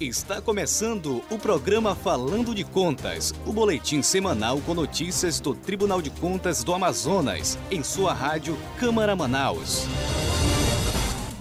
Está começando o programa Falando de Contas, o boletim semanal com notícias do Tribunal de Contas do Amazonas, em sua rádio Câmara Manaus.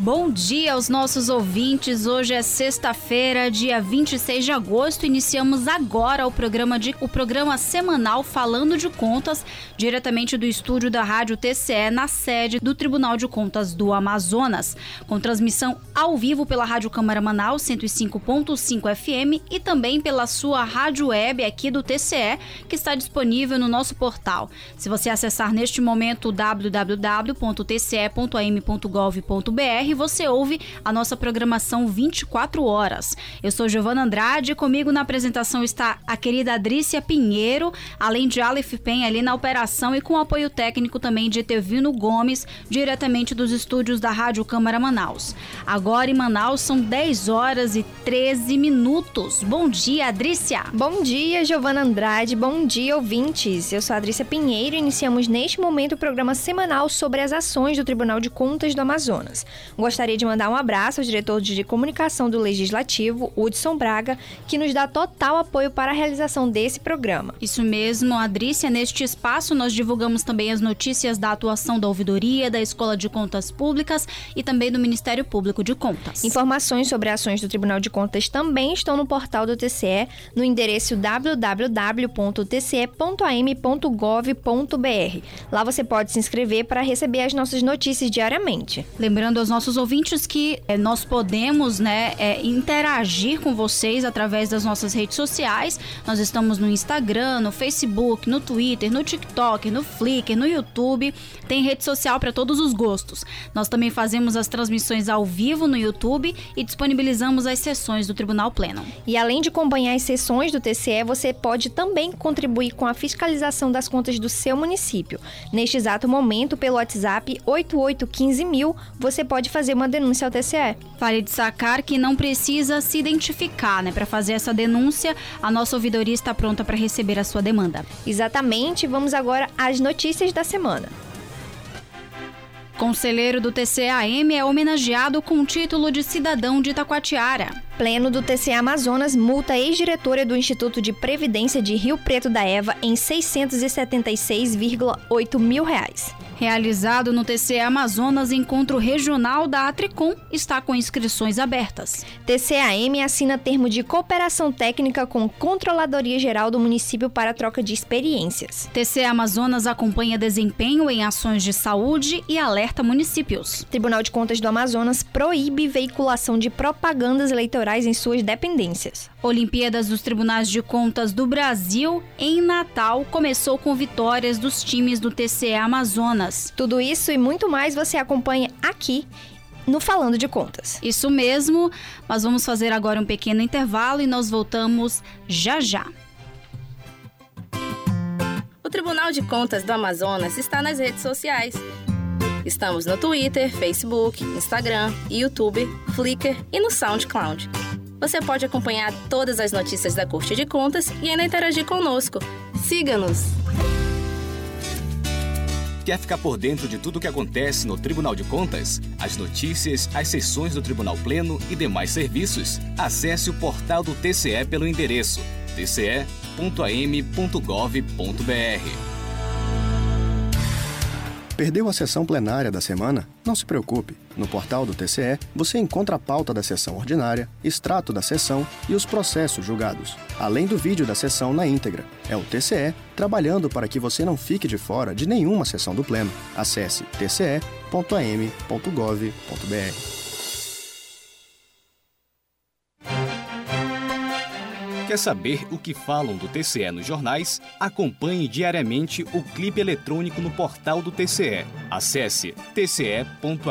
Bom dia aos nossos ouvintes. Hoje é sexta-feira, dia 26 de agosto. Iniciamos agora o programa de o programa semanal Falando de Contas, diretamente do estúdio da Rádio TCE na sede do Tribunal de Contas do Amazonas, com transmissão ao vivo pela Rádio Câmara Manaus 105.5 FM e também pela sua rádio web aqui do TCE, que está disponível no nosso portal. Se você acessar neste momento www.tce.am.gov.br, você ouve a nossa programação 24 horas. Eu sou Giovana Andrade, comigo na apresentação está a querida Adrícia Pinheiro, além de Aleph Pen ali na operação e com apoio técnico também de Etevino Gomes, diretamente dos estúdios da Rádio Câmara Manaus. Agora em Manaus são 10 horas e 13 minutos. Bom dia, Adrícia. Bom dia, Giovana Andrade. Bom dia, ouvintes. Eu sou a Adrícia Pinheiro e iniciamos neste momento o programa semanal sobre as ações do Tribunal de Contas do Amazonas. Gostaria de mandar um abraço ao diretor de comunicação do Legislativo, Hudson Braga, que nos dá total apoio para a realização desse programa. Isso mesmo, Adrícia. Neste espaço, nós divulgamos também as notícias da atuação da Ouvidoria, da Escola de Contas Públicas e também do Ministério Público de Contas. Informações sobre ações do Tribunal de Contas também estão no portal do TCE, no endereço www.tce.am.gov.br. Lá você pode se inscrever para receber as nossas notícias diariamente. Lembrando aos nossos ouvintes que é, nós podemos né, é, interagir com vocês através das nossas redes sociais. Nós estamos no Instagram, no Facebook, no Twitter, no TikTok, no Flickr, no YouTube. Tem rede social para todos os gostos. Nós também fazemos as transmissões ao vivo no YouTube e disponibilizamos as sessões do Tribunal Pleno. E além de acompanhar as sessões do TCE, você pode também contribuir com a fiscalização das contas do seu município. Neste exato momento, pelo WhatsApp 8815000, você pode fazer uma denúncia ao TCE. Vale destacar que não precisa se identificar, né? Para fazer essa denúncia, a nossa ouvidoria está pronta para receber a sua demanda. Exatamente, vamos agora às notícias da semana. Conselheiro do TCAM é homenageado com o título de cidadão de Itacoatiara. Pleno do TCA Amazonas multa ex-diretora do Instituto de Previdência de Rio Preto da Eva em 676,8 mil reais. Realizado no TCE Amazonas, encontro regional da Atricom está com inscrições abertas. TCAM assina termo de cooperação técnica com Controladoria Geral do município para troca de experiências. TCE Amazonas acompanha desempenho em ações de saúde e alerta municípios. Tribunal de Contas do Amazonas proíbe veiculação de propagandas eleitorais em suas dependências. Olimpíadas dos Tribunais de Contas do Brasil em Natal começou com vitórias dos times do TCE Amazonas. Tudo isso e muito mais você acompanha aqui no Falando de Contas. Isso mesmo, mas vamos fazer agora um pequeno intervalo e nós voltamos já já. O Tribunal de Contas do Amazonas está nas redes sociais. Estamos no Twitter, Facebook, Instagram, YouTube, Flickr e no SoundCloud. Você pode acompanhar todas as notícias da Corte de Contas e ainda interagir conosco. Siga-nos! Quer ficar por dentro de tudo o que acontece no Tribunal de Contas? As notícias, as sessões do Tribunal Pleno e demais serviços? Acesse o portal do TCE pelo endereço tce.am.gov.br. Perdeu a sessão plenária da semana? Não se preocupe. No portal do TCE, você encontra a pauta da sessão ordinária, extrato da sessão e os processos julgados, além do vídeo da sessão na íntegra. É o TCE trabalhando para que você não fique de fora de nenhuma sessão do Pleno. Acesse tce.am.gov.br. Quer saber o que falam do TCE nos jornais? Acompanhe diariamente o clipe eletrônico no portal do TCE. Acesse tce.am.gov.br.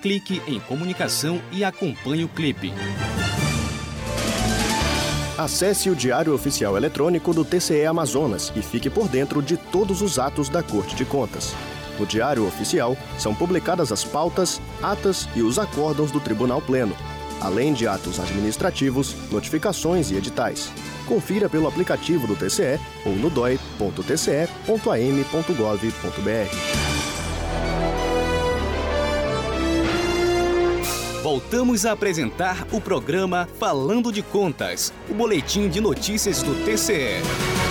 Clique em comunicação e acompanhe o clipe. Acesse o Diário Oficial Eletrônico do TCE Amazonas e fique por dentro de todos os atos da Corte de Contas. No Diário Oficial são publicadas as pautas, atas e os acórdãos do Tribunal Pleno além de atos administrativos, notificações e editais. Confira pelo aplicativo do TCE ou no doi.tce.am.gov.br. Voltamos a apresentar o programa Falando de Contas, o boletim de notícias do TCE.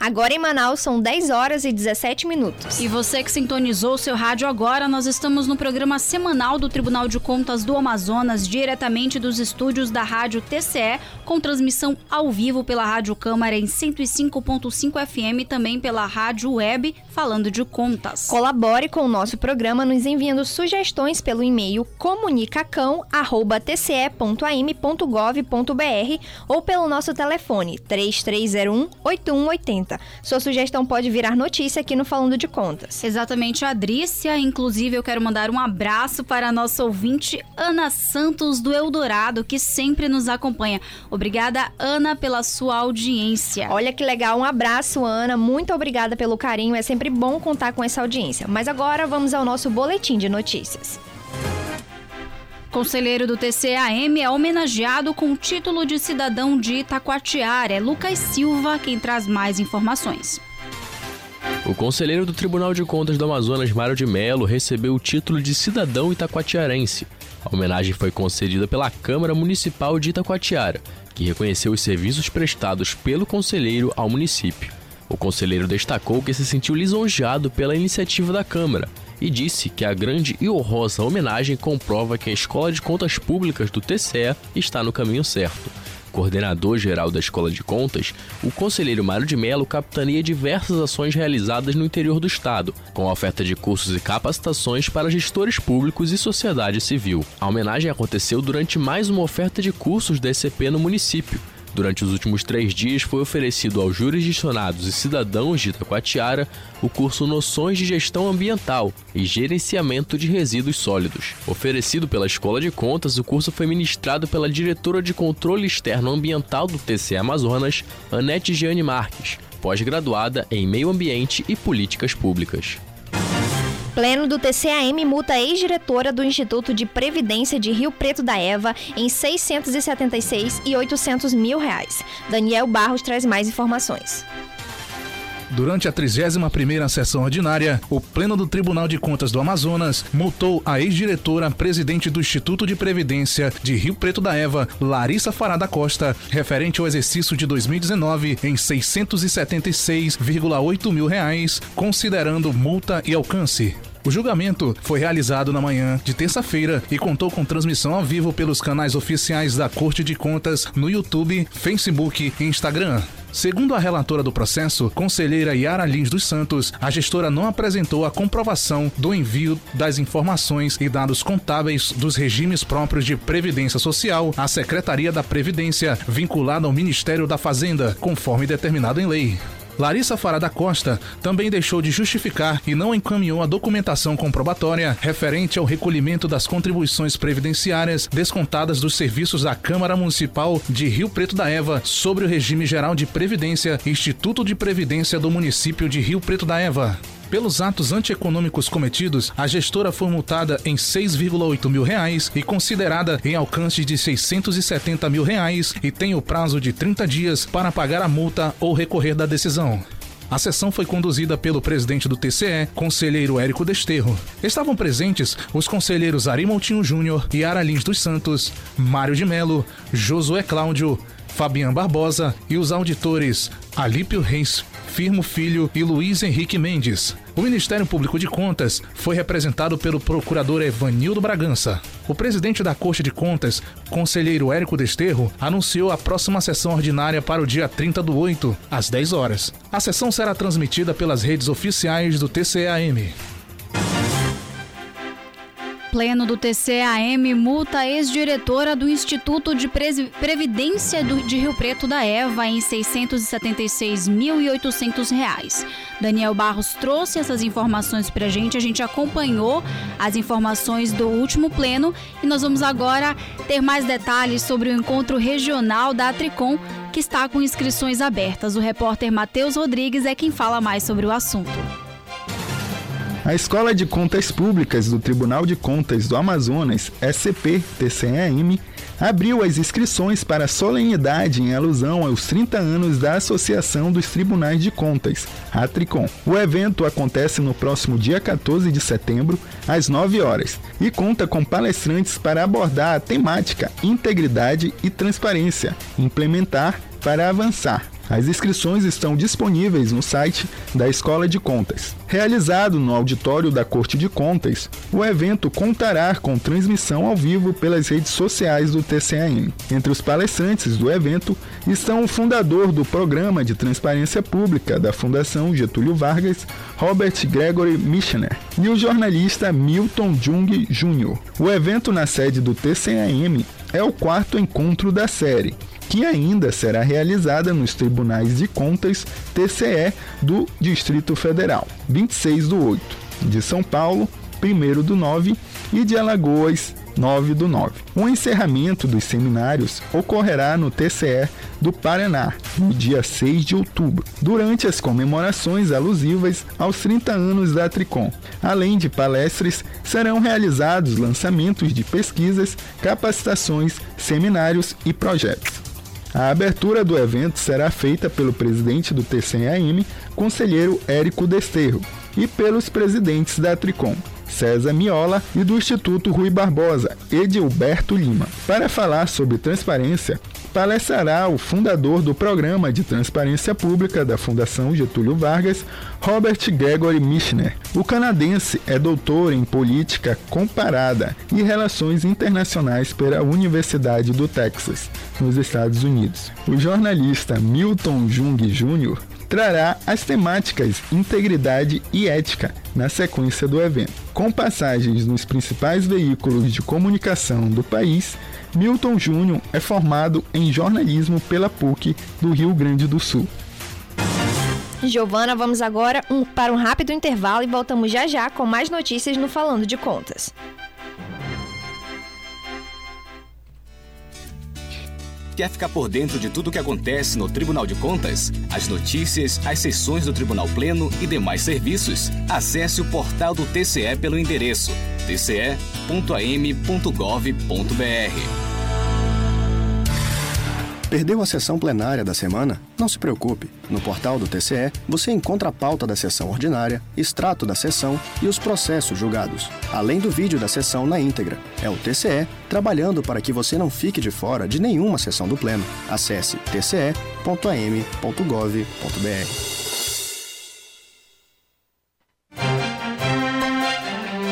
Agora em Manaus são 10 horas e 17 minutos. E você que sintonizou o seu rádio agora, nós estamos no programa semanal do Tribunal de Contas do Amazonas, diretamente dos estúdios da Rádio TCE, com transmissão ao vivo pela Rádio Câmara em 105.5 FM e também pela Rádio Web, falando de contas. Colabore com o nosso programa nos enviando sugestões pelo e-mail comunicacão@tce.am.gov.br ou pelo nosso telefone 3301 8180. Sua sugestão pode virar notícia aqui no Falando de Contas. Exatamente, Adrícia. Inclusive, eu quero mandar um abraço para a nossa ouvinte Ana Santos do Eldorado, que sempre nos acompanha. Obrigada, Ana, pela sua audiência. Olha que legal, um abraço, Ana. Muito obrigada pelo carinho. É sempre bom contar com essa audiência. Mas agora vamos ao nosso boletim de notícias. Conselheiro do TCAM é homenageado com o título de cidadão de Itacoatiara. É Lucas Silva quem traz mais informações. O conselheiro do Tribunal de Contas do Amazonas, Mário de Melo, recebeu o título de cidadão itacoatiarense. A homenagem foi concedida pela Câmara Municipal de Itacoatiara, que reconheceu os serviços prestados pelo conselheiro ao município. O conselheiro destacou que se sentiu lisonjeado pela iniciativa da Câmara e disse que a grande e honrosa homenagem comprova que a Escola de Contas Públicas do TCE está no caminho certo. Coordenador-geral da Escola de Contas, o conselheiro Mário de Mello capitaneia diversas ações realizadas no interior do estado, com oferta de cursos e capacitações para gestores públicos e sociedade civil. A homenagem aconteceu durante mais uma oferta de cursos da ECP no município, Durante os últimos três dias foi oferecido aos jurisdicionados e cidadãos de Itacoatiara o curso Noções de Gestão Ambiental e Gerenciamento de Resíduos Sólidos. Oferecido pela Escola de Contas, o curso foi ministrado pela diretora de Controle Externo Ambiental do TCE Amazonas, Anete Gianni Marques, pós-graduada em Meio Ambiente e Políticas Públicas. Pleno do TCAM multa ex-diretora do Instituto de Previdência de Rio Preto da Eva em 676 e 800 mil reais. Daniel Barros traz mais informações. Durante a 31ª sessão ordinária, o Pleno do Tribunal de Contas do Amazonas multou a ex-diretora presidente do Instituto de Previdência de Rio Preto da Eva, Larissa Farada Costa, referente ao exercício de 2019 em 676,8 mil reais, considerando multa e alcance. O julgamento foi realizado na manhã de terça-feira e contou com transmissão ao vivo pelos canais oficiais da Corte de Contas no YouTube, Facebook e Instagram. Segundo a relatora do processo, conselheira Yara Lins dos Santos, a gestora não apresentou a comprovação do envio das informações e dados contábeis dos regimes próprios de Previdência Social à Secretaria da Previdência, vinculada ao Ministério da Fazenda, conforme determinado em lei. Larissa Farada Costa também deixou de justificar e não encaminhou a documentação comprobatória referente ao recolhimento das contribuições previdenciárias descontadas dos serviços da Câmara Municipal de Rio Preto da Eva sobre o regime geral de previdência Instituto de Previdência do município de Rio Preto da Eva. Pelos atos antieconômicos cometidos, a gestora foi multada em 6,8 mil reais e considerada em alcance de 670 mil reais e tem o prazo de 30 dias para pagar a multa ou recorrer da decisão. A sessão foi conduzida pelo presidente do TCE, conselheiro Érico Desterro. Estavam presentes os conselheiros Ari Moutinho Júnior e Aralins dos Santos, Mário de Melo, Josué Cláudio, Fabian Barbosa e os auditores Alípio Reis Firmo Filho e Luiz Henrique Mendes. O Ministério Público de Contas foi representado pelo procurador Evanildo Bragança. O presidente da Corte de Contas, conselheiro Érico Desterro, anunciou a próxima sessão ordinária para o dia 30 do 8, às 10 horas. A sessão será transmitida pelas redes oficiais do TCAM. Pleno do TCAM multa ex-diretora do Instituto de Previdência de Rio Preto da Eva em R$ 676.800. Daniel Barros trouxe essas informações para a gente, a gente acompanhou as informações do último pleno e nós vamos agora ter mais detalhes sobre o encontro regional da Tricom que está com inscrições abertas. O repórter Matheus Rodrigues é quem fala mais sobre o assunto. A Escola de Contas Públicas do Tribunal de Contas do Amazonas, SCP-TCEM, abriu as inscrições para a solenidade em alusão aos 30 anos da Associação dos Tribunais de Contas, a Tricom. O evento acontece no próximo dia 14 de setembro, às 9 horas, e conta com palestrantes para abordar a temática integridade e transparência, implementar para avançar. As inscrições estão disponíveis no site da Escola de Contas. Realizado no auditório da Corte de Contas, o evento contará com transmissão ao vivo pelas redes sociais do TCAM. Entre os palestrantes do evento estão o fundador do Programa de Transparência Pública da Fundação Getúlio Vargas, Robert Gregory Michener, e o jornalista Milton Jung Jr. O evento na sede do TCAM é o quarto encontro da série que ainda será realizada nos Tribunais de Contas TCE do Distrito Federal, 26 do 8, de São Paulo, 1 do 9 e de Alagoas, 9 do 9. O encerramento dos seminários ocorrerá no TCE do Paraná, no dia 6 de outubro, durante as comemorações alusivas aos 30 anos da Tricom. Além de palestras, serão realizados lançamentos de pesquisas, capacitações, seminários e projetos. A abertura do evento será feita pelo presidente do TCAM, conselheiro Érico Desterro, e pelos presidentes da Tricom, César Miola, e do Instituto Rui Barbosa, Edilberto Lima. Para falar sobre transparência, palestrará o fundador do Programa de Transparência Pública da Fundação Getúlio Vargas, Robert Gregory Michener. O canadense é doutor em Política Comparada e Relações Internacionais pela Universidade do Texas, nos Estados Unidos. O jornalista Milton Jung Jr. trará as temáticas integridade e ética na sequência do evento. Com passagens nos principais veículos de comunicação do país, Milton Júnior é formado em jornalismo pela PUC do Rio Grande do Sul. Giovana, vamos agora para um rápido intervalo e voltamos já já com mais notícias no Falando de Contas. Quer ficar por dentro de tudo o que acontece no Tribunal de Contas? As notícias, as sessões do Tribunal Pleno e demais serviços? Acesse o portal do TCE pelo endereço tce.am.gov.br. Perdeu a sessão plenária da semana? Não se preocupe. No portal do TCE, você encontra a pauta da sessão ordinária, extrato da sessão e os processos julgados, além do vídeo da sessão na íntegra. É o TCE trabalhando para que você não fique de fora de nenhuma sessão do Pleno. Acesse tce.am.gov.br.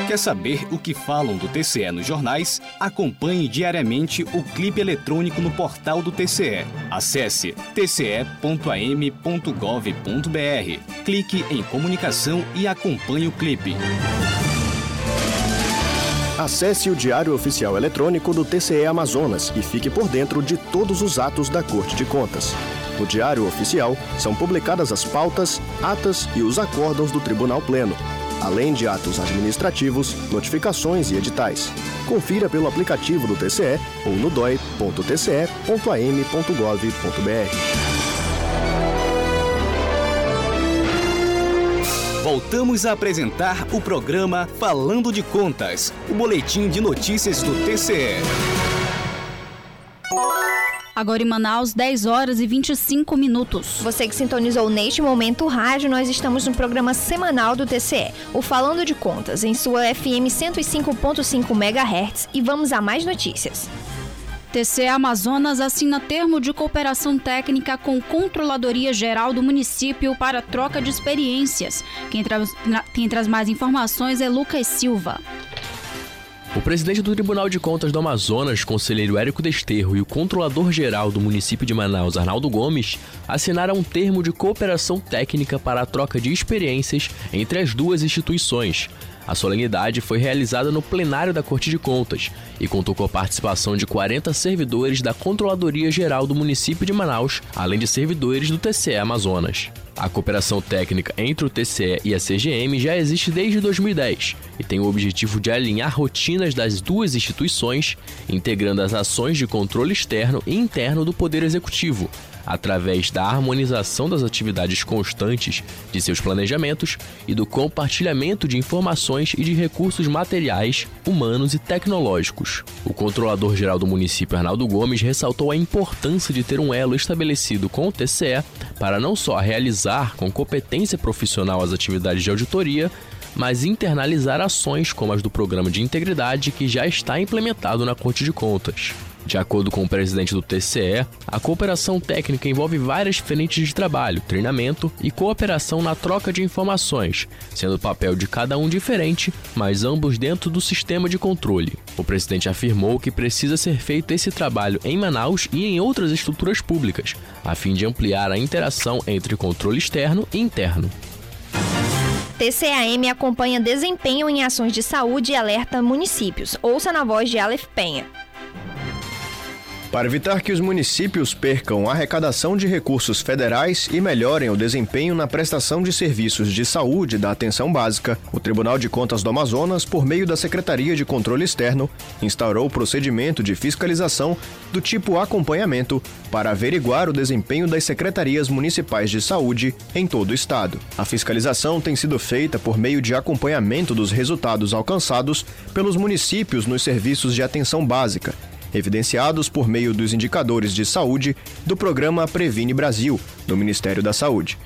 Quer saber o que falam do TCE nos jornais? Acompanhe diariamente o clipe eletrônico no portal do TCE. Acesse tce.am.gov.br. Clique em comunicação e acompanhe o clipe. Acesse o Diário Oficial Eletrônico do TCE Amazonas e fique por dentro de todos os atos da Corte de Contas. No Diário Oficial são publicadas as pautas, atas e os acórdãos do Tribunal Pleno além de atos administrativos, notificações e editais. Confira pelo aplicativo do TCE ou no doi.tce.am.gov.br. Voltamos a apresentar o programa Falando de Contas, o boletim de notícias do TCE. Agora em Manaus, 10 horas e 25 minutos. Você que sintonizou neste momento o rádio, nós estamos no programa semanal do TCE, o Falando de Contas, em sua FM 105.5 MHz e vamos a mais notícias. TCE Amazonas assina termo de cooperação técnica com Controladoria Geral do município para troca de experiências. Quem traz, quem traz mais informações é Lucas Silva. O presidente do Tribunal de Contas do Amazonas, conselheiro Érico Desterro, e o controlador-geral do município de Manaus, Arnaldo Gomes, assinaram um termo de cooperação técnica para a troca de experiências entre as duas instituições. A solenidade foi realizada no plenário da Corte de Contas e contou com a participação de 40 servidores da Controladoria Geral do município de Manaus, além de servidores do TCE Amazonas. A cooperação técnica entre o TCE e a CGM já existe desde 2010 e tem o objetivo de alinhar rotinas das duas instituições, integrando as ações de controle externo e interno do Poder Executivo, através da harmonização das atividades constantes de seus planejamentos e do compartilhamento de informações e de recursos materiais, humanos e tecnológicos. O controlador-geral do município, Arnaldo Gomes, ressaltou a importância de ter um elo estabelecido com o TCE para não só realizar com competência profissional as atividades de auditoria, mas internalizar ações como as do Programa de Integridade que já está implementado na Corte de Contas. De acordo com o presidente do TCE, a cooperação técnica envolve várias frentes de trabalho, treinamento e cooperação na troca de informações, sendo o papel de cada um diferente, mas ambos dentro do sistema de controle. O presidente afirmou que precisa ser feito esse trabalho em Manaus e em outras estruturas públicas, a fim de ampliar a interação entre controle externo e interno. TCAM acompanha desempenho em ações de saúde e alerta municípios. Ouça na voz de Aleph Penha. Para evitar que os municípios percam a arrecadação de recursos federais e melhorem o desempenho na prestação de serviços de saúde da atenção básica, o Tribunal de Contas do Amazonas, por meio da Secretaria de Controle Externo, instaurou o procedimento de fiscalização do tipo acompanhamento para averiguar o desempenho das secretarias municipais de saúde em todo o estado. A fiscalização tem sido feita por meio de acompanhamento dos resultados alcançados pelos municípios nos serviços de atenção básica evidenciados por meio dos indicadores de saúde do programa Previne Brasil, do Ministério da Saúde.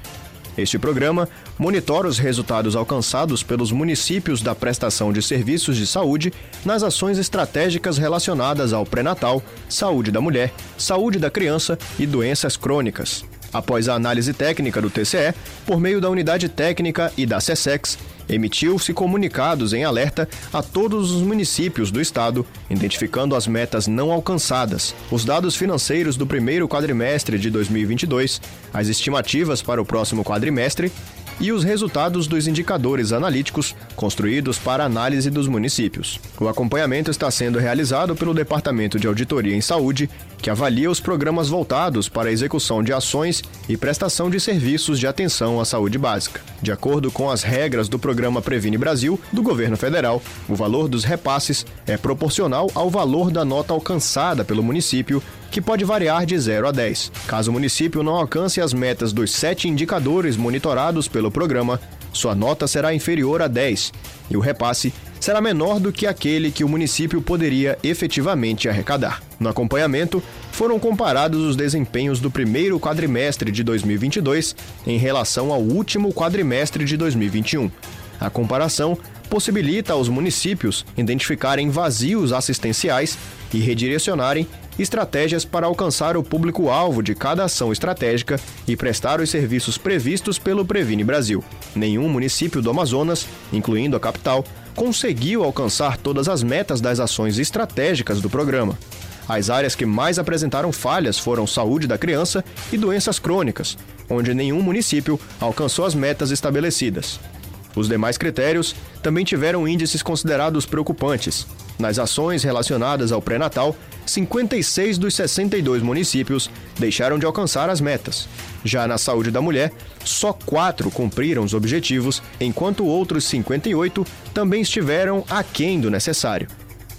Este programa monitora os resultados alcançados pelos municípios da prestação de serviços de saúde nas ações estratégicas relacionadas ao pré-natal, saúde da mulher, saúde da criança e doenças crônicas. Após a análise técnica do TCE, por meio da unidade técnica e da SESEX, emitiu-se comunicados em alerta a todos os municípios do estado, identificando as metas não alcançadas, os dados financeiros do primeiro quadrimestre de 2022, as estimativas para o próximo quadrimestre e os resultados dos indicadores analíticos construídos para análise dos municípios. O acompanhamento está sendo realizado pelo Departamento de Auditoria em Saúde, que avalia os programas voltados para a execução de ações e prestação de serviços de atenção à saúde básica. De acordo com as regras do programa Previne Brasil do governo federal, o valor dos repasses é proporcional ao valor da nota alcançada pelo município que pode variar de 0 a 10. Caso o município não alcance as metas dos sete indicadores monitorados pelo programa, sua nota será inferior a 10 e o repasse será menor do que aquele que o município poderia efetivamente arrecadar. No acompanhamento, foram comparados os desempenhos do primeiro quadrimestre de 2022 em relação ao último quadrimestre de 2021. A comparação possibilita aos municípios identificarem vazios assistenciais e redirecionarem estratégias para alcançar o público-alvo de cada ação estratégica e prestar os serviços previstos pelo Previne Brasil. Nenhum município do Amazonas, incluindo a capital, conseguiu alcançar todas as metas das ações estratégicas do programa. As áreas que mais apresentaram falhas foram saúde da criança e doenças crônicas, onde nenhum município alcançou as metas estabelecidas. Os demais critérios também tiveram índices considerados preocupantes. Nas ações relacionadas ao pré-natal, 56 dos 62 municípios deixaram de alcançar as metas. Já na saúde da mulher, só quatro cumpriram os objetivos, enquanto outros 58 também estiveram aquém do necessário.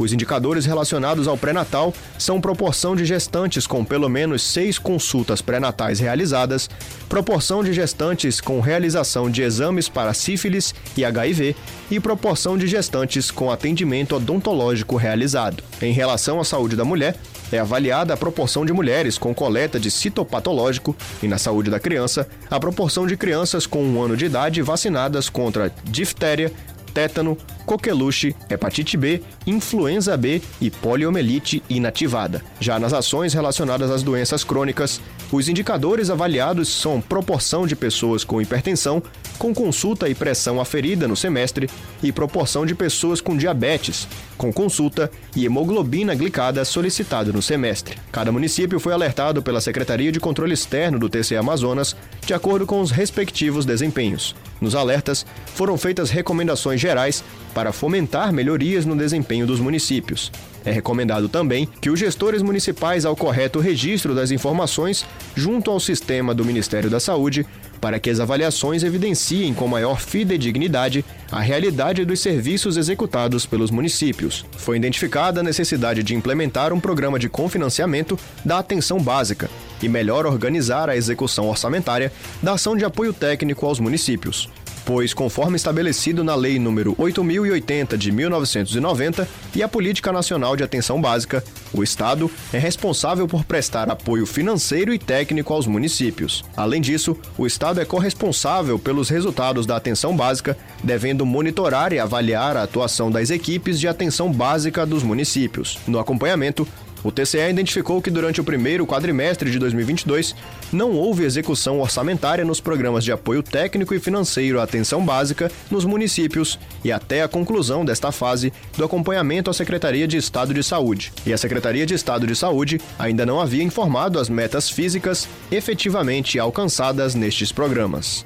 Os indicadores relacionados ao pré-natal são proporção de gestantes com pelo menos seis consultas pré-natais realizadas, proporção de gestantes com realização de exames para sífilis e HIV e proporção de gestantes com atendimento odontológico realizado. Em relação à saúde da mulher, é avaliada a proporção de mulheres com coleta de citopatológico e, na saúde da criança, a proporção de crianças com um ano de idade vacinadas contra diftéria, tétano, coqueluche, hepatite B, influenza B e poliomielite inativada. Já nas ações relacionadas às doenças crônicas, os indicadores avaliados são proporção de pessoas com hipertensão, com consulta e pressão aferida no semestre, e proporção de pessoas com diabetes, com consulta e hemoglobina glicada solicitada no semestre. Cada município foi alertado pela Secretaria de Controle Externo do TCE Amazonas, de acordo com os respectivos desempenhos. Nos alertas, foram feitas recomendações gerais para fomentar melhorias no desempenho dos municípios. É recomendado também que os gestores municipais ao correto registro das informações junto ao sistema do Ministério da Saúde para que as avaliações evidenciem com maior fidedignidade a realidade dos serviços executados pelos municípios. Foi identificada a necessidade de implementar um programa de confinanciamento da atenção básica, e melhor organizar a execução orçamentária da ação de apoio técnico aos municípios pois, conforme estabelecido na Lei nº 8080 de 1990 e a Política Nacional de Atenção Básica, o Estado é responsável por prestar apoio financeiro e técnico aos municípios. Além disso, o Estado é corresponsável pelos resultados da atenção básica, devendo monitorar e avaliar a atuação das equipes de atenção básica dos municípios. No acompanhamento, o TCE identificou que durante o primeiro quadrimestre de 2022 não houve execução orçamentária nos programas de apoio técnico e financeiro à atenção básica nos municípios e até a conclusão desta fase do acompanhamento à Secretaria de Estado de Saúde. E a Secretaria de Estado de Saúde ainda não havia informado as metas físicas efetivamente alcançadas nestes programas.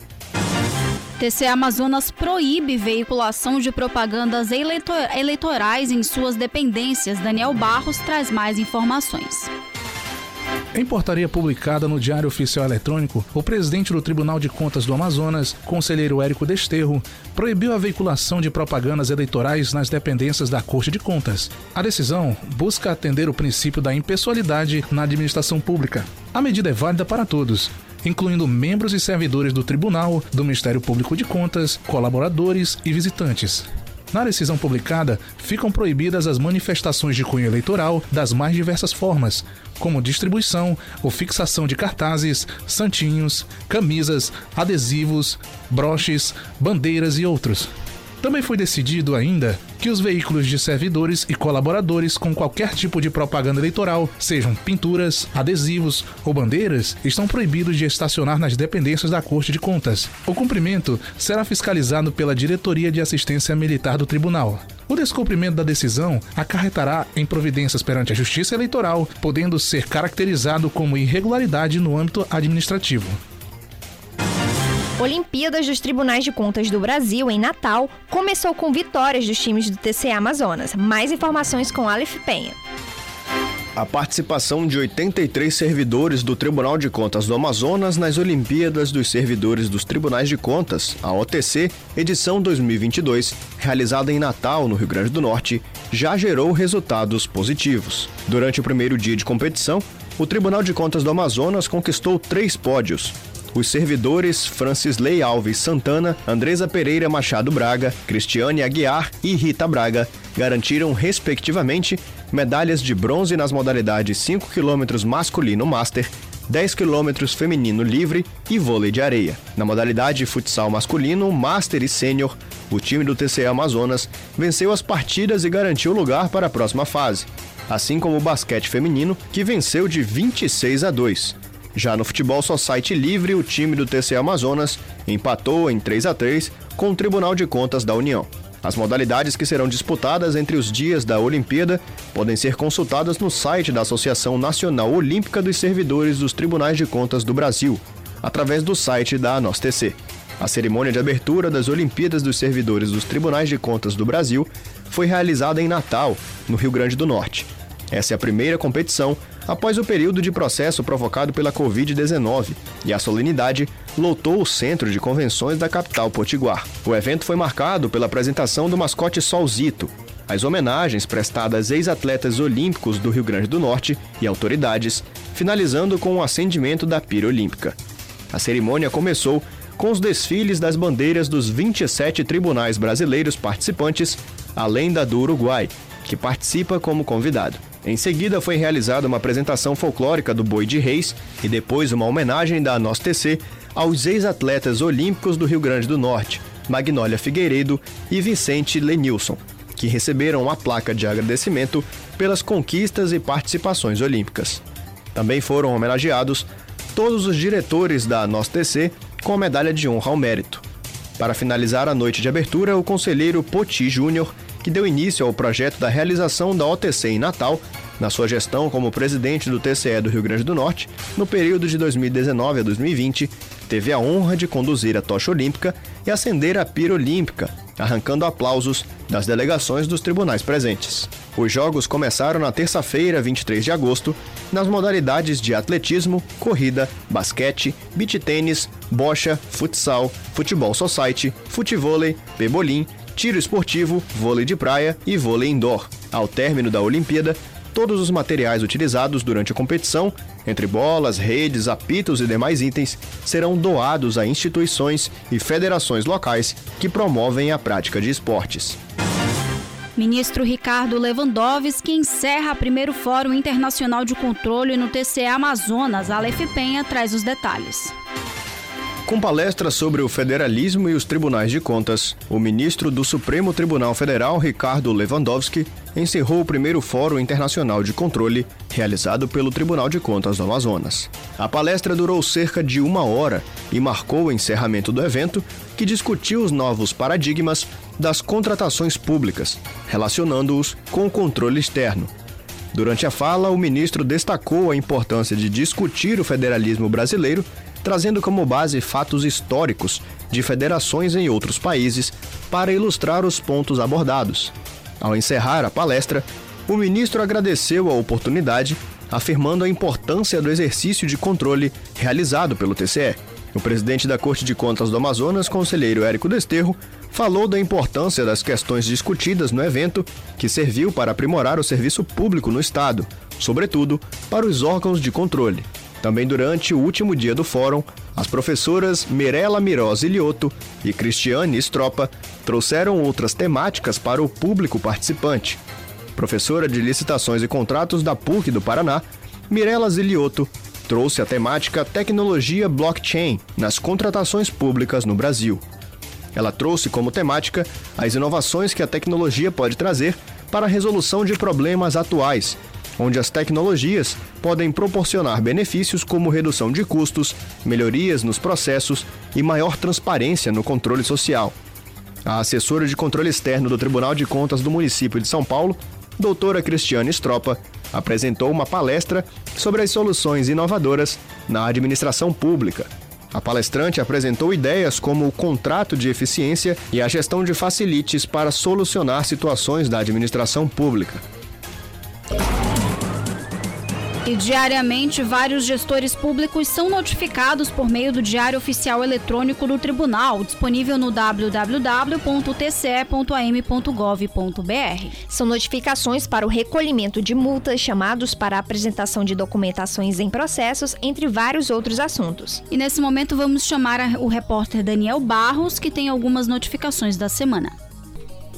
TCE Amazonas proíbe veiculação de propagandas eleitor eleitorais em suas dependências. Daniel Barros traz mais informações. Em portaria publicada no Diário Oficial Eletrônico, o presidente do Tribunal de Contas do Amazonas, conselheiro Érico Desterro, proibiu a veiculação de propagandas eleitorais nas dependências da Corte de Contas. A decisão busca atender o princípio da impessoalidade na administração pública. A medida é válida para todos, incluindo membros e servidores do Tribunal, do Ministério Público de Contas, colaboradores e visitantes. Na decisão publicada, ficam proibidas as manifestações de cunho eleitoral das mais diversas formas, como distribuição ou fixação de cartazes, santinhos, camisas, adesivos, broches, bandeiras e outros. Também foi decidido ainda que os veículos de servidores e colaboradores com qualquer tipo de propaganda eleitoral, sejam pinturas, adesivos ou bandeiras, estão proibidos de estacionar nas dependências da Corte de Contas. O cumprimento será fiscalizado pela Diretoria de Assistência Militar do Tribunal. O descumprimento da decisão acarretará em providências perante a Justiça Eleitoral, podendo ser caracterizado como irregularidade no âmbito administrativo. Olimpíadas dos Tribunais de Contas do Brasil em Natal começou com vitórias dos times do TCA Amazonas. Mais informações com Aleph Penha. A participação de 83 servidores do Tribunal de Contas do Amazonas nas Olimpíadas dos Servidores dos Tribunais de Contas, a OTC, edição 2022, realizada em Natal, no Rio Grande do Norte, já gerou resultados positivos. Durante o primeiro dia de competição, o Tribunal de Contas do Amazonas conquistou três pódios, os servidores Francisley Alves Santana, Andresa Pereira Machado Braga, Cristiane Aguiar e Rita Braga garantiram, respectivamente, medalhas de bronze nas modalidades 5 km masculino master, 10 km feminino livre e vôlei de areia. Na modalidade futsal masculino, master e sênior, o time do TCE Amazonas venceu as partidas e garantiu lugar para a próxima fase, assim como o basquete feminino, que venceu de 26 a 2. Já no futebol society livre, o time do TC Amazonas empatou em 3 a 3 com o Tribunal de Contas da União. As modalidades que serão disputadas entre os dias da Olimpíada podem ser consultadas no site da Associação Nacional Olímpica dos Servidores dos Tribunais de Contas do Brasil, através do site da ANOS-TC. A cerimônia de abertura das Olimpíadas dos Servidores dos Tribunais de Contas do Brasil foi realizada em Natal, no Rio Grande do Norte. Essa é a primeira competição após o período de processo provocado pela Covid-19 e a solenidade lotou o centro de convenções da capital potiguar. O evento foi marcado pela apresentação do mascote Solzito, as homenagens prestadas ex-atletas olímpicos do Rio Grande do Norte e autoridades, finalizando com o acendimento da pira olímpica. A cerimônia começou com os desfiles das bandeiras dos 27 tribunais brasileiros participantes, além da do Uruguai, que participa como convidado. Em seguida, foi realizada uma apresentação folclórica do Boi de Reis e depois uma homenagem da NOS TC aos ex-atletas olímpicos do Rio Grande do Norte, Magnólia Figueiredo e Vicente Lenilson, que receberam a placa de agradecimento pelas conquistas e participações olímpicas. Também foram homenageados todos os diretores da NOS TC com a medalha de honra ao mérito. Para finalizar a noite de abertura, o conselheiro Poti Júnior que deu início ao projeto da realização da OTC em Natal, na sua gestão como presidente do TCE do Rio Grande do Norte, no período de 2019 a 2020, teve a honra de conduzir a tocha olímpica e acender a pira olímpica, arrancando aplausos das delegações dos tribunais presentes. Os jogos começaram na terça-feira, 23 de agosto, nas modalidades de atletismo, corrida, basquete, beach tênis, bocha, futsal, futebol society, futevôlei, pebolim tiro esportivo, vôlei de praia e vôlei indoor. Ao término da Olimpíada, todos os materiais utilizados durante a competição entre bolas, redes, apitos e demais itens, serão doados a instituições e federações locais que promovem a prática de esportes. Ministro Ricardo Lewandowski encerra primeiro Fórum Internacional de Controle no TCE Amazonas. A Aleph Penha traz os detalhes. Com palestras sobre o federalismo e os tribunais de contas, o ministro do Supremo Tribunal Federal, Ricardo Lewandowski, encerrou o primeiro Fórum Internacional de Controle realizado pelo Tribunal de Contas do Amazonas. A palestra durou cerca de uma hora e marcou o encerramento do evento, que discutiu os novos paradigmas das contratações públicas, relacionando-os com o controle externo. Durante a fala, o ministro destacou a importância de discutir o federalismo brasileiro trazendo como base fatos históricos de federações em outros países para ilustrar os pontos abordados. Ao encerrar a palestra, o ministro agradeceu a oportunidade, afirmando a importância do exercício de controle realizado pelo TCE. O presidente da Corte de Contas do Amazonas, conselheiro Érico Desterro, falou da importância das questões discutidas no evento, que serviu para aprimorar o serviço público no Estado, sobretudo para os órgãos de controle. Também durante o último dia do fórum, as professoras Mirella Miroz Lioto e Cristiane Stropa trouxeram outras temáticas para o público participante. Professora de licitações e contratos da PUC do Paraná, Mirella Zilioto trouxe a temática Tecnologia Blockchain nas contratações públicas no Brasil. Ela trouxe como temática as inovações que a tecnologia pode trazer para a resolução de problemas atuais onde as tecnologias podem proporcionar benefícios como redução de custos, melhorias nos processos e maior transparência no controle social. A assessora de controle externo do Tribunal de Contas do município de São Paulo, doutora Cristiane Stropa, apresentou uma palestra sobre as soluções inovadoras na administração pública. A palestrante apresentou ideias como o contrato de eficiência e a gestão de facilites para solucionar situações da administração pública. E diariamente, vários gestores públicos são notificados por meio do Diário Oficial Eletrônico do Tribunal, disponível no www.tce.am.gov.br. São notificações para o recolhimento de multas, chamados para a apresentação de documentações em processos, entre vários outros assuntos. E nesse momento vamos chamar o repórter Daniel Barros, que tem algumas notificações da semana.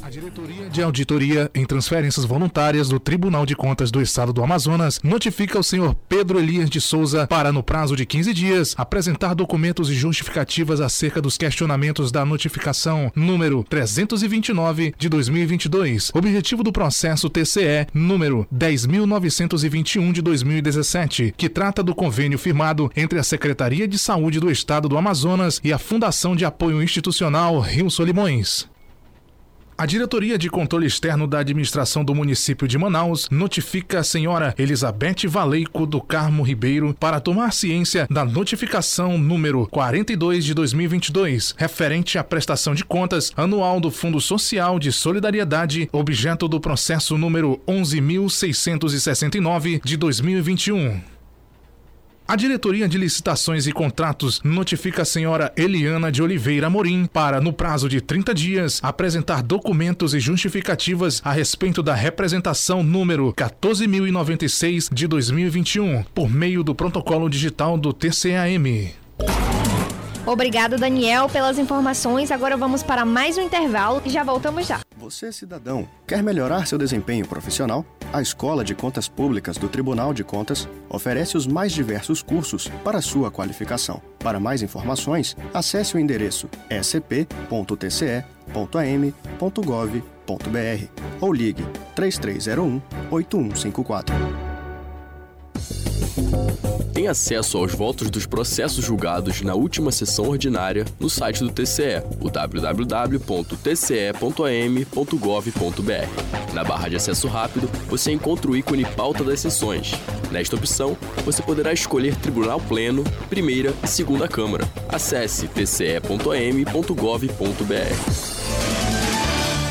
A Diretoria de Auditoria em Transferências Voluntárias do Tribunal de Contas do Estado do Amazonas notifica o senhor Pedro Elias de Souza para, no prazo de 15 dias, apresentar documentos e justificativas acerca dos questionamentos da notificação número 329 de 2022, objetivo do processo TCE número 10.921 de 2017, que trata do convênio firmado entre a Secretaria de Saúde do Estado do Amazonas e a Fundação de Apoio Institucional Rio Solimões. A Diretoria de Controle Externo da Administração do Município de Manaus notifica a senhora Elizabeth Valeico do Carmo Ribeiro para tomar ciência da notificação número 42 de 2022, referente à prestação de contas anual do Fundo Social de Solidariedade, objeto do processo número 11.669 de 2021. A Diretoria de Licitações e Contratos notifica a senhora Eliana de Oliveira Morim para, no prazo de 30 dias, apresentar documentos e justificativas a respeito da representação número 14.096 de 2021, por meio do protocolo digital do TCAM. Obrigado, Daniel, pelas informações. Agora vamos para mais um intervalo e já voltamos já. Você, cidadão, quer melhorar seu desempenho profissional? A Escola de Contas Públicas do Tribunal de Contas oferece os mais diversos cursos para sua qualificação. Para mais informações, acesse o endereço scp.tce.am.gov.br ou ligue 3301 8154 acesso aos votos dos processos julgados na última sessão ordinária no site do TCE, o www.tce.am.gov.br. Na barra de acesso rápido, você encontra o ícone Pauta das Sessões. Nesta opção, você poderá escolher Tribunal Pleno, Primeira e Segunda Câmara. Acesse tce.am.gov.br.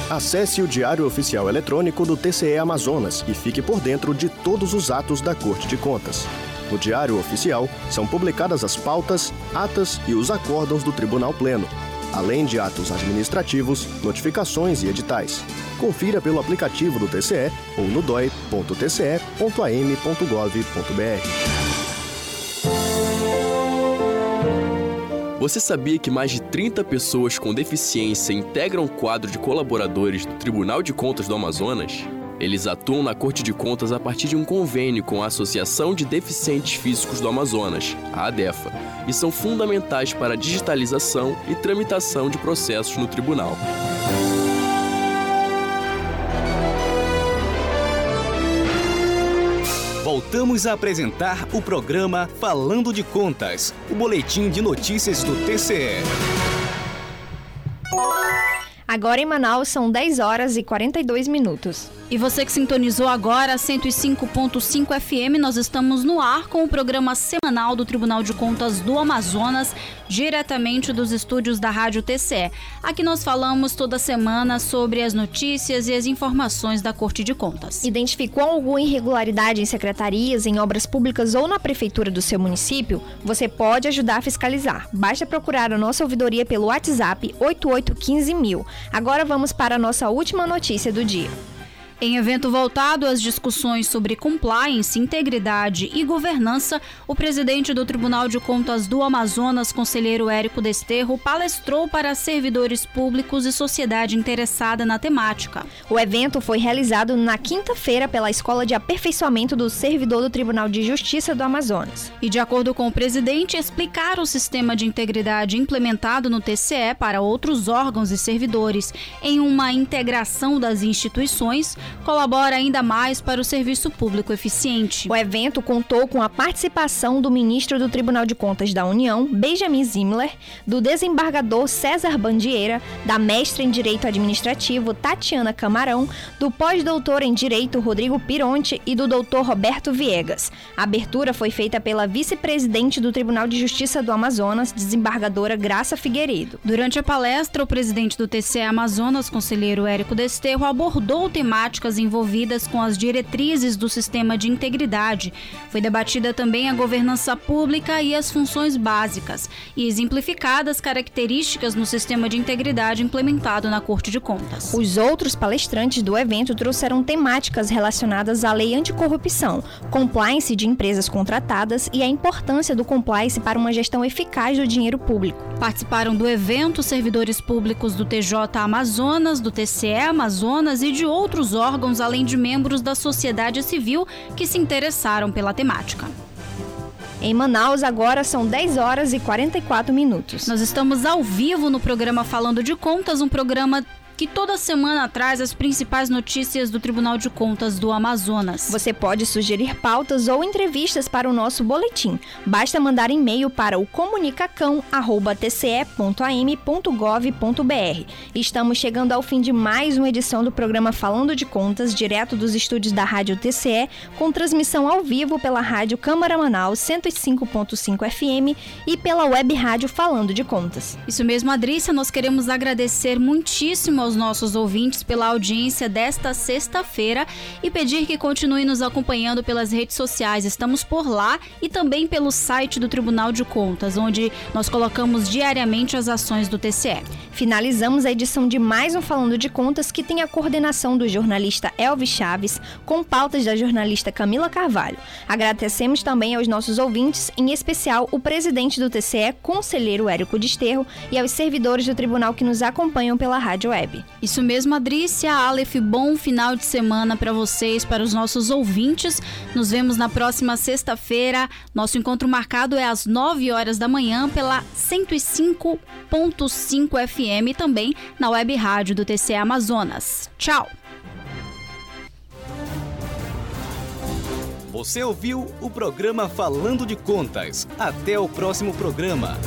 Acesse o Diário Oficial Eletrônico do TCE Amazonas e fique por dentro de todos os atos da Corte de Contas. No Diário Oficial são publicadas as pautas, atas e os acórdãos do Tribunal Pleno, além de atos administrativos, notificações e editais. Confira pelo aplicativo do TCE ou no doi.tce.am.gov.br. Você sabia que mais de 30 pessoas com deficiência integram o quadro de colaboradores do Tribunal de Contas do Amazonas? Eles atuam na Corte de Contas a partir de um convênio com a Associação de Deficientes Físicos do Amazonas, a ADEFA, e são fundamentais para a digitalização e tramitação de processos no tribunal. Voltamos a apresentar o programa Falando de Contas, o boletim de notícias do TCE. Agora em Manaus são 10 horas e 42 minutos. E você que sintonizou agora 105.5 FM, nós estamos no ar com o programa semanal do Tribunal de Contas do Amazonas, diretamente dos estúdios da Rádio TCE. Aqui nós falamos toda semana sobre as notícias e as informações da Corte de Contas. Identificou alguma irregularidade em secretarias, em obras públicas ou na prefeitura do seu município? Você pode ajudar a fiscalizar. Basta procurar a nossa ouvidoria pelo WhatsApp 8815 Agora vamos para a nossa última notícia do dia. Em evento voltado às discussões sobre compliance, integridade e governança, o presidente do Tribunal de Contas do Amazonas, conselheiro Érico Desterro, palestrou para servidores públicos e sociedade interessada na temática. O evento foi realizado na quinta-feira pela Escola de Aperfeiçoamento do Servidor do Tribunal de Justiça do Amazonas. E, de acordo com o presidente, explicar o sistema de integridade implementado no TCE para outros órgãos e servidores em uma integração das instituições colabora ainda mais para o serviço público eficiente. O evento contou com a participação do ministro do Tribunal de Contas da União, Benjamin Zimler, do desembargador César Bandieira, da mestra em Direito Administrativo, Tatiana Camarão, do pós-doutor em Direito, Rodrigo Pironte, e do doutor Roberto Viegas. A abertura foi feita pela vice-presidente do Tribunal de Justiça do Amazonas, desembargadora Graça Figueiredo. Durante a palestra, o presidente do TCE Amazonas, conselheiro Érico Desterro, abordou temáticas temáticas envolvidas com as diretrizes do sistema de integridade. Foi debatida também a governança pública e as funções básicas, e exemplificadas características no sistema de integridade implementado na Corte de Contas. Os outros palestrantes do evento trouxeram temáticas relacionadas à lei anticorrupção, compliance de empresas contratadas e a importância do compliance para uma gestão eficaz do dinheiro público. Participaram do evento servidores públicos do TJ Amazonas, do TCE Amazonas e de outros órgãos órgãos, além de membros da sociedade civil que se interessaram pela temática. Em Manaus, agora são 10 horas e 44 minutos. Nós estamos ao vivo no programa Falando de Contas, um programa que toda semana traz as principais notícias do Tribunal de Contas do Amazonas. Você pode sugerir pautas ou entrevistas para o nosso boletim. Basta mandar e-mail para o comunicacão@tce.am.gov.br. Estamos chegando ao fim de mais uma edição do programa Falando de Contas, direto dos estúdios da Rádio TCE, com transmissão ao vivo pela Rádio Câmara Manaus 105.5 FM e pela web rádio Falando de Contas. Isso mesmo, Adrícia, nós queremos agradecer muitíssimo aos nossos ouvintes pela audiência desta sexta-feira e pedir que continue nos acompanhando pelas redes sociais. Estamos por lá e também pelo site do Tribunal de Contas, onde nós colocamos diariamente as ações do TCE. Finalizamos a edição de mais um Falando de Contas que tem a coordenação do jornalista Elvis Chaves, com pautas da jornalista Camila Carvalho. Agradecemos também aos nossos ouvintes, em especial o presidente do TCE, conselheiro Érico Desterro, e aos servidores do tribunal que nos acompanham pela rádio web. Isso mesmo, Adrícia, Aleph, bom final de semana para vocês, para os nossos ouvintes. Nos vemos na próxima sexta-feira. Nosso encontro marcado é às 9 horas da manhã pela 105.5 FM e também na web rádio do TCE Amazonas. Tchau! Você ouviu o programa Falando de Contas. Até o próximo programa.